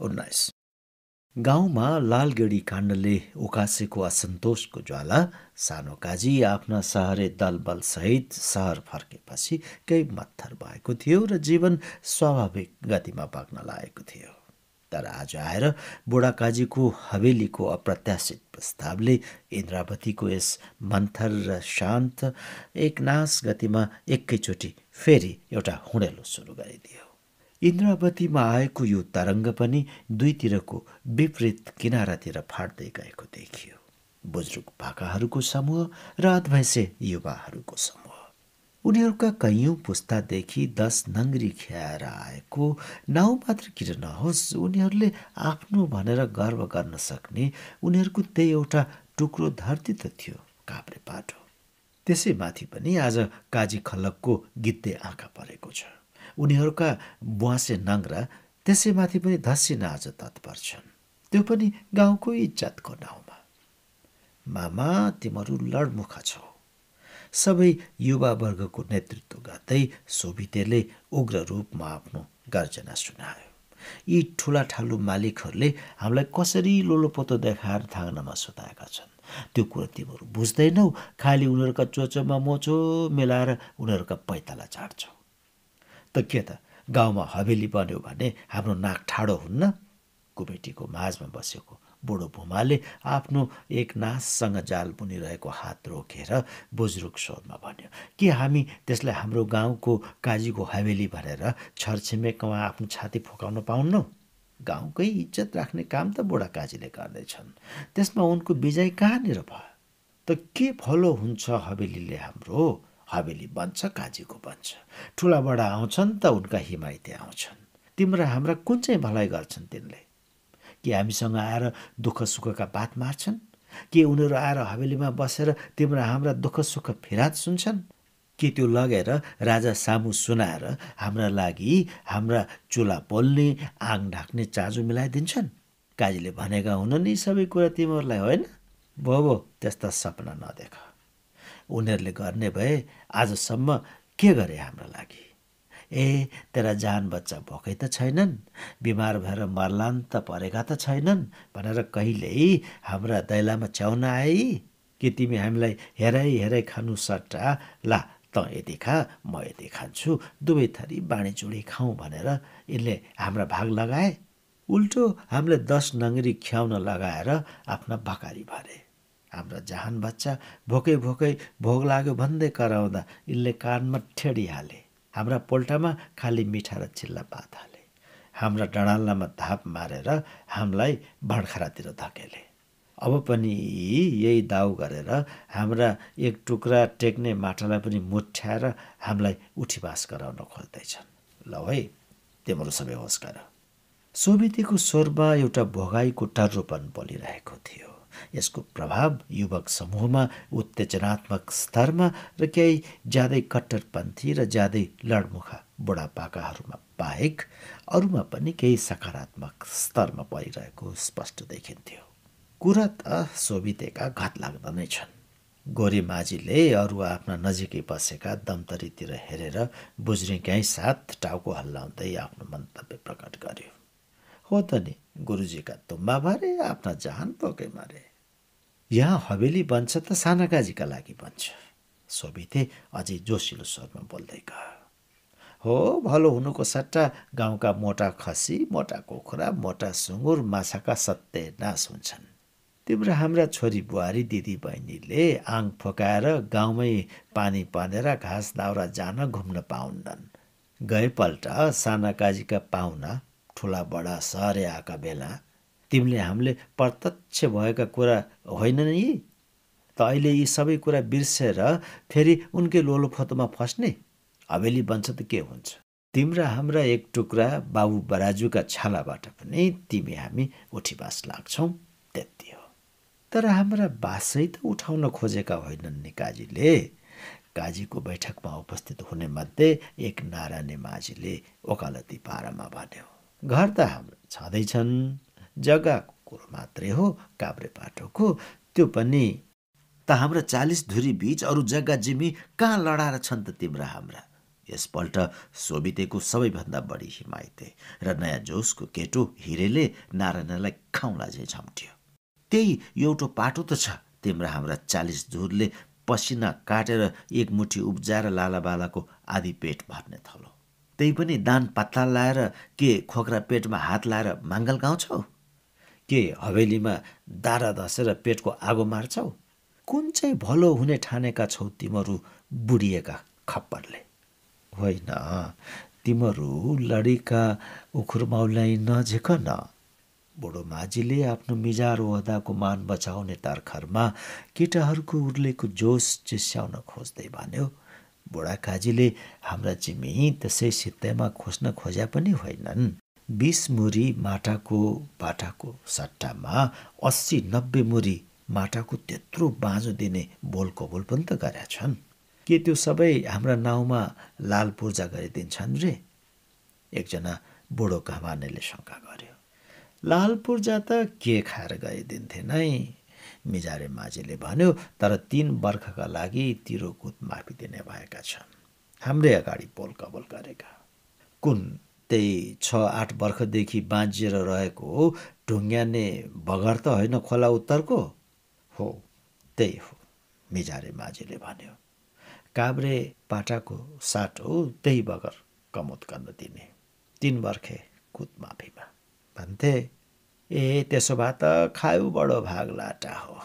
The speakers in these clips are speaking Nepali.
उन्नाइस। गाउँमा लालगेडी काण्डले उकासेको असन्तोषको ज्वाला सानो काजी आफ्ना सहरे दलबलसहित सहर फर्केपछि केही मत्थर भएको थियो र जीवन स्वाभाविक गतिमा पाक्न लागेको थियो। तर आज आएर बुढाकाजीको हवेलीको अप्रत्याशित प्रस्तावले इन्द्रावतीको यस मन्थर र शान्त एकनाश गतिमा एकैचोटि फेरि एउटा हुँडेलो सुरु गरिदियो। इन्द्रावतीमा आएको यो तरङ्ग पनि दुईतिरको विपरीत किनारातिर फाट्दै गएको देखियो। बुजुर्ग भाकाहरूको समूह र अधवैसे युवाहरूको समूह। उनीहरूका कैयौँ पुस्तादेखि दस नङ्ग्री ख्याएर आएको नाउँ मात्र किन नहोस् उनीहरूले आफ्नो भनेर गर्व गर्न सक्ने उनीहरूको त्यही एउटा टुक्रो धरती त थियो काभ्रे पाटो त्यसै माथि पनि आज काजी खलकको गिद्धे आँखा परेको छ। उनीहरूका बुवासे नङ्ग्रा त्यसैमाथि पनि धस्सी आज तत्पर छन्। त्यो पनि गाउँको इज्जतको नाउँमा मामा तिमीहरू लडमुखा छौ। सबै युवावर्गको नेतृत्व गर्दै सोभितेले उग्र रूपमा आफ्नो गर्जना सुनायो। यी ठुला ठालु मालिकहरूले हामीलाई कसरी लोलोपोतो देखाएर थाङ्नामा सुताएका छन्? त्यो कुरो तिमीहरू बुझ्दैनौ? खालि उनीहरूका चोचोमा मोचो मिलाएर उनीहरूका पैताला चाड्छौ त के त? गाउँमा हवेली बन्यो भने हाम्रो नाक ठाडो हुन्न। कुबेटीको माझमा बसेको बुढो भुमाले आफ्नो एक नाससँग जाल बुनिरहेको हात रोकेर बुजुर्ग स्वरमा भन्यो के हामी त्यसलाई हाम्रो गाउँको काजीको हवेली भनेर छरछिमेकमा आफ्नो छाती फुकाउन पाउन्नौ? गाउँकै इज्जत राख्ने काम त बुढा काजीले गर्दैछन् त्यसमा उनको विजय कहाँनिर भयो? त के फलो हुन्छ हवेलीले हाम्रो? हवेली बन्छ काजीको बन्छ। ठुला बडा आउँछन् त उनका हिमायती आउँछन्। तिम्रा हाम्रा कुन चाहिँ भलाइ गर्छन् तिनले? कि हामीसँग आएर दुःख सुखका बात मार्छन्? के उनीहरू आएर हवेलीमा बसेर तिम्रा हाम्रा दुःख सुख फिरात सुन्छन्? कि त्यो लगेर राजा सामु सुनाएर हाम्रा लागि हाम्रा चुला पोल्ने आङ ढाक्ने चाँजो मिलाइदिन्छन्? काजीले भनेका हुन नि सबै कुरा तिमीहरूलाई होइन? भो भो त्यस्ता सपना नदेख। उनीहरूले गर्ने भए आजसम्म के गरे हाम्रो लागि? ए तेरा जान बच्चा भोकै त छैनन् बिमार भएर मर्लान् त परेका त छैनन् भनेर कहिल्यै हाम्रा दैलामा च्याउन आए कि तिमी हामीलाई हेराइ हेराइ खानु सट्टा? ला त यति खा म यति खान्छु दुवै थरी बाँडीचुडी खाउँ भनेर यसले हाम्रा भाग लगाए। उल्टो हामीले दस नङ्ग्री ख्याउन लगाएर आफ्ना भकारी भरे। हाम्रा जहान बच्चा भोकै भोकै भोग लाग्यो भन्दै कराउँदा यसले कानमा ठेडिहाले हाम्रा पोल्टामा खालि मिठा र चिल्ला पात हाले। हाम्रा डडाल्लामा धाप मारेर हामीलाई भडखरातिर धकेले। अब पनि यही दाउ गरेर हाम्रा एक टुक्रा टेक्ने माटालाई पनि मुठ्याएर हामीलाई उठीवास गराउन खोज्दैछन्। ल है तिम्रो सबै होस् गर। सोभितीको स्वरमा एउटा भोगाईको टर्रोपन बोलिरहेको थियो। यसको प्रभाव युवक समूहमा उत्तेजनात्मक स्तरमा र केही ज्यादै कट्टरपन्थी र ज्यादै लडमुखा बुढापाकाहरूमा बाहेक अरूमा पनि केही सकारात्मक स्तरमा परिरहेको स्पष्ट देखिन्थ्यो। कुरा त सोभितेका घात लाग्दा नै छन्। गोरी माझीले अरू आफ्ना नजिकै बसेका दम्तरीतिर हेरेर बुज्रिकै साथ टाउको हल्लाउँदै आफ्नो मन्तव्य प्रकट गर्यो। हो त नि गुरुजीका तुम्बा भरे आफ्ना जहान पोके मारे। यहाँ हवेली बन्छ त सानाकाजीका लागि बन्छ। सोभिते अझै जोसिलो स्वरमा बोल्दै गयो। हो भलो हुनुको सट्टा गाउँका मोटा खसी मोटा कुखुरा मोटा सुँगुर माछाका सत्य नाश हुन्छन्। तिम्रो हाम्रा छोरी बुहारी दिदी बहिनीले आङ फोकाएर गाउँमै पानी पनेर घाँस दाउरा जान घुम्न पाउन्नन्। गएपल्ट साना काजीका पाहुना ठुला बडा सहरे आएका बेला तिमीले हामीले प्रत्यक्ष भएका कुरा होइन नि? त अहिले यी सबै कुरा बिर्सेर फेरि उनकै लोलोफोतोमा फस्ने? हवेली बन्छ त के हुन्छ? तिम्रा हाम्रा एक टुक्रा बाबु बराजुका छालाबाट पनि तिमी हामी उठीबास लाग्छौ त्यति हो। तर हाम्रा बासै त उठाउन खोजेका होइनन् नि काजीले। काजीको बैठकमा उपस्थित हुने मध्ये एक नारायणी माझीले ओकालती पारामा भन्यो घर त हाम्रो छँदैछन्। जग्गाको कुरो मात्रै हो काभ्रे पाटोको त्यो पनि त हाम्रा चालिस धुरी बिच अरू जग्गा जिमी कहाँ लडाएर छन् त तिम्रा हाम्रा? यसपल्ट सोभितेको सबैभन्दा बढी हिमायते र नयाँ जोसको केटो हिरेले नारायणलाई खाउला झै झम्ट्यो त्यही एउटो पाटो त छ तिम्रा हाम्रा चालिस झुरले पसिना काटेर एक मुठी उब्जाएर लालाबालाको आधी पेट भर्ने थलो। त्यही पनि दान पत्ला लाएर के खोक्रा पेटमा हात लाएर माङ्गल गाउँछौ? के हवेलीमा दारा धसेर पेटको आगो मार्छौ? कुन चाहिँ भलो हुने ठानेका छौ तिमीहरू बुढिएका खप्परले? होइन तिमीहरू लडीका उखुरमाउलाई नझेक न। बुढो माझीले आफ्नो मिजार ओहदाको मान बचाउने तर्खरमा केटाहरूको उर्लेको जोस चिस्याउन खोज्दै भन्यो। बुढा काजीले हाम्रा जिमी त्यसै सित्तैमा खोज्न खोज्या पनि होइनन्। बिस मुरी माटाको बाटाको सट्टामा अस्सी नब्बे मुरी माटाको त्यत्रो बाँझो दिने बोल कबोल पनि त गरेका छन्। के त्यो सबै हाम्रा नाउँमा लाल पूजा गरिदिन्छन् रे? एकजना बुढो घमानेले शङ्का गर्यो। लाल पूर्जा त के खाएर गइदिन्थे नै? मिजारे माझीले भन्यो तर तिन वर्खका लागि तिरो कुत माफी दिने भएका छन्? हाम्रै अगाडि पोल कबोल गरेका कुन त्यही छ आठ वर्षदेखि बाँझिएर रहेको ढुङ्ग्याने बगर त होइन खोला उत्तरको? हो त्यही हो मिजारे माझीले भन्यो। काभ्रे पाटाको साटो त्यही बगर कमोत गर्न दिने। तिन वर्खे कुद माफीमा? भन्थे। ए त्यसो भए त खायो बडो भाग लाटा हो।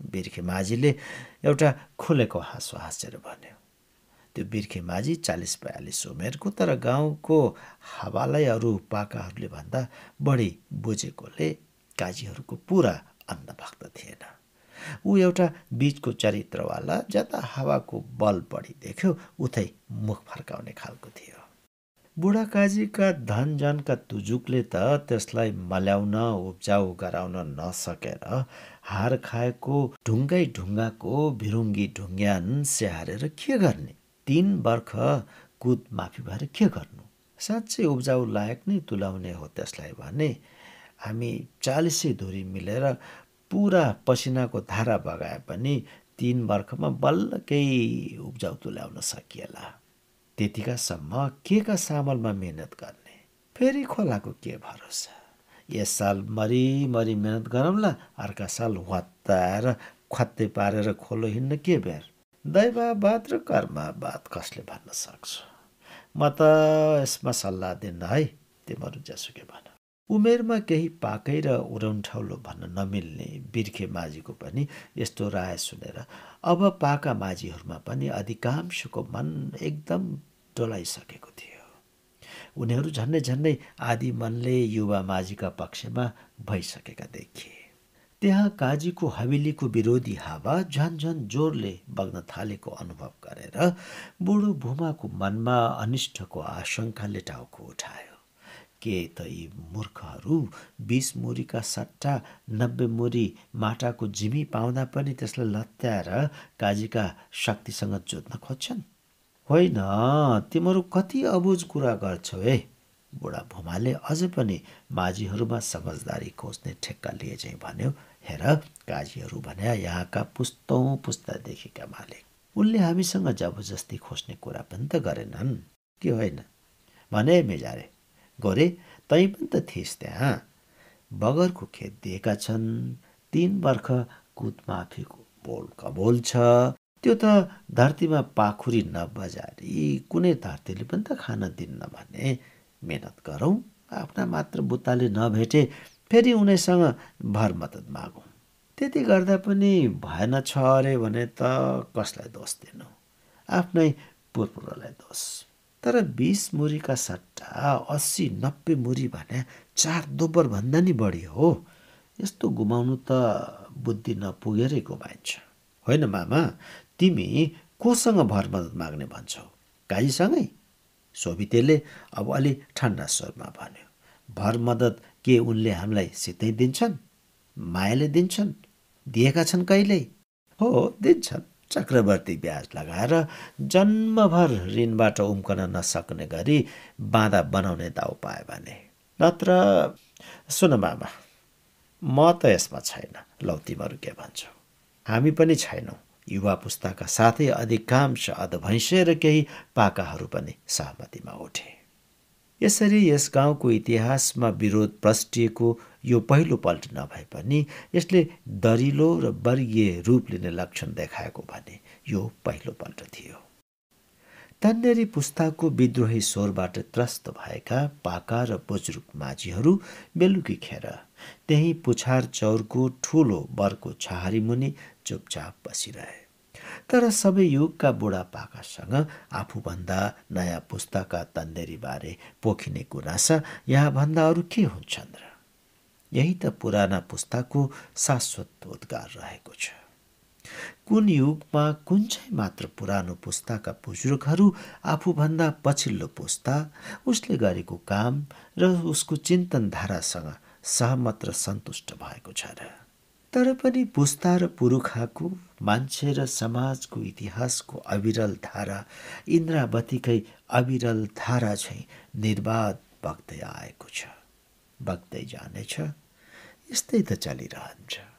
बिर्खे माझीले एउटा खुलेको हाँसो हाँसेर भन्यो त्यो बिर्खे माझी चालिस बयालिस उमेरको तर गाउँको हावालाई अरू पाकाहरूले भन्दा बढी बुझेकोले काजीहरूको पुरा अन्नभक्त थिएन। ऊ एउटा बिचको चरित्रवाला जता हावाको बल बढी देख्यो उतै मुख फर्काउने खालको थियो। बुढा काजीका धनजनका तुजुकले त त्यसलाई मल्याउन उब्जाउ गराउन नसकेर हार खाएको ढुङ्गै ढुङ्गाको भिरुङ्गी ढुङ्ग्यान स्याहारेर के गर्ने? तिन वर्ष कुद माफी भएर के गर्नु? साँच्चै उब्जाउ लायक नै तुलाउने हो त्यसलाई भने हामी चालिसै धुरी मिलेर पुरा पसिनाको धारा बगाए पनि तिन वर्षमा बल्ल केही उब्जाउ तुल्याउन सकिएला। त्यतिकासम्म के का सामलमा मिहिनेत गर्ने? फेरि खोलाको के भरोसा? यस साल मरिमरि मिहिनेत गरौँला अर्का साल हत्ताएर खत्ते पारेर खोलो हिँड्न के बेर? दैवाबाद र कर्माबाद कसले भन्न सक्छ? म त यसमा सल्लाह दिन्न है तिमीहरू जसुकै भन। उमेरमा केही पाकै र उरौन्ठाउलो भन्न नमिल्ने बिर्खे माझीको पनि यस्तो राय सुनेर अब पाका माझीहरूमा पनि अधिकांशको मन एकदम डोलाइसकेको थियो। उनीहरू झन्डै झन्डै आदि मनले युवा माझीका पक्षमा भइसकेका देखिए। त्यहाँ काजीको हवेलीको विरोधी हावा झन झन जोरले बग्न थालेको अनुभव गरेर बुढो भूमाको मनमा अनिष्टको आशंकाले टाउको उठायो। के त यी मूर्खहरू बिस मुरीका सट्टा नब्बे मुरी माटाको जिमी पाउँदा पनि त्यसलाई लत्याएर काजीका शक्तिसँग जोत्न खोज्छन्। होइन तिमीहरू कति अबुझ कुरा गर्छौ है बुढा भुमाले अझै पनि माझीहरूमा समझदारी खोज्ने ठेक्का लिए चाहिँ भन्यो। हेर काजीहरू भने यहाँका पुस्तौँ पुस्तादेखिका मालिक। उनले हामीसँग जबरजस्ती खोज्ने कुरा पनि त गरेनन्। के होइन? भने मेजारे गोरे तै पनि त थिइस् त्यहाँ। बगरको खेत दिएका छन्। तिन वर्ष कुदमाफीको बोल कबोल छ। त्यो त धरतीमा पाखुरी नबजारी कुनै धरतीले पनि त खान दिन्न भने। मेहनत गरौँ आफ्ना मात्र बुत्ताले नभेटे फेरि उनीसँग भर मद्दत मागौँ। त्यति गर्दा पनि भएन छ अरे भने त कसलाई दोष दिनु? आफ्नै पुर्पुरलाई दोष। तर बिस मुरीका सट्टा अस्सी नब्बे मुरी भने चार दोब्बर भन्दा नि बढी हो। यस्तो गुमाउनु त बुद्धि नपुगेरै गुमाइन्छ होइन मामा तिमी कोसँग भर मद्दत माग्ने भन्छौ? काजीसँगै सोभितेले अब अलि ठन्डा स्वरमा भन्यो भर मद्दत के उनले हामीलाई सितै दिन्छन्? मायाले दिन्छन्? दिएका छन् कहिल्यै? हो दिन्छन्। चक्रवर्ती ब्याज लगाएर जन्मभर ऋणबाट उम्कन नसक्ने गरी बाँधा बनाउने दाउ पायो भने। नत्र सुन मामा म त यसमा छैन लौ तिमीहरू के भन्छौ? हामी पनि छैनौँ युवा पुस्ताका साथै अधिकांश अधभैँसे र केही पाकाहरू पनि सहमतिमा उठे। यसरी यस गाउँको इतिहासमा विरोध प्रष्टिएको यो पहिलो पल्ट नभए पनि यसले दरिलो र वर्गीय रूप लिने लक्षण देखाएको भने यो पहिलो पल्ट थियो। तन्नेरी पुस्ताको विद्रोही स्वरबाट त्रस्त भएका पाका र बुजुर्ग माझीहरू बेलुकी खेर। त्यही पुछार चौरको ठुलो बरको छहारी मुनि चुपचाप बसिरहे। तर सबै युगका बुढापाकासँग आफूभन्दा नयाँ पुस्ताका तन्देरीबारे पोखिने गुनासा यहाँभन्दा अरू के हुन्छन् र? यही त पुराना पुस्ताको शाश्वत उद्गार रहेको छ। कुन युगमा कुन चाहिँ मात्र पुरानो पुस्ताका बुजुर्गहरू आफूभन्दा पछिल्लो पुस्ता उसले गरेको काम र उसको चिन्तन धारासँग सहमत र सन्तुष्ट भएको छ र? तर पनि पुस्ता र पुरुखाको मान्छे र समाजको इतिहासको अविरल धारा इन्द्रावतीकै अविरल धारा चाहिँ निर्वाध बग्दै आएको छ। बग्दै जानेछ यस्तै त चलिरहन्छ।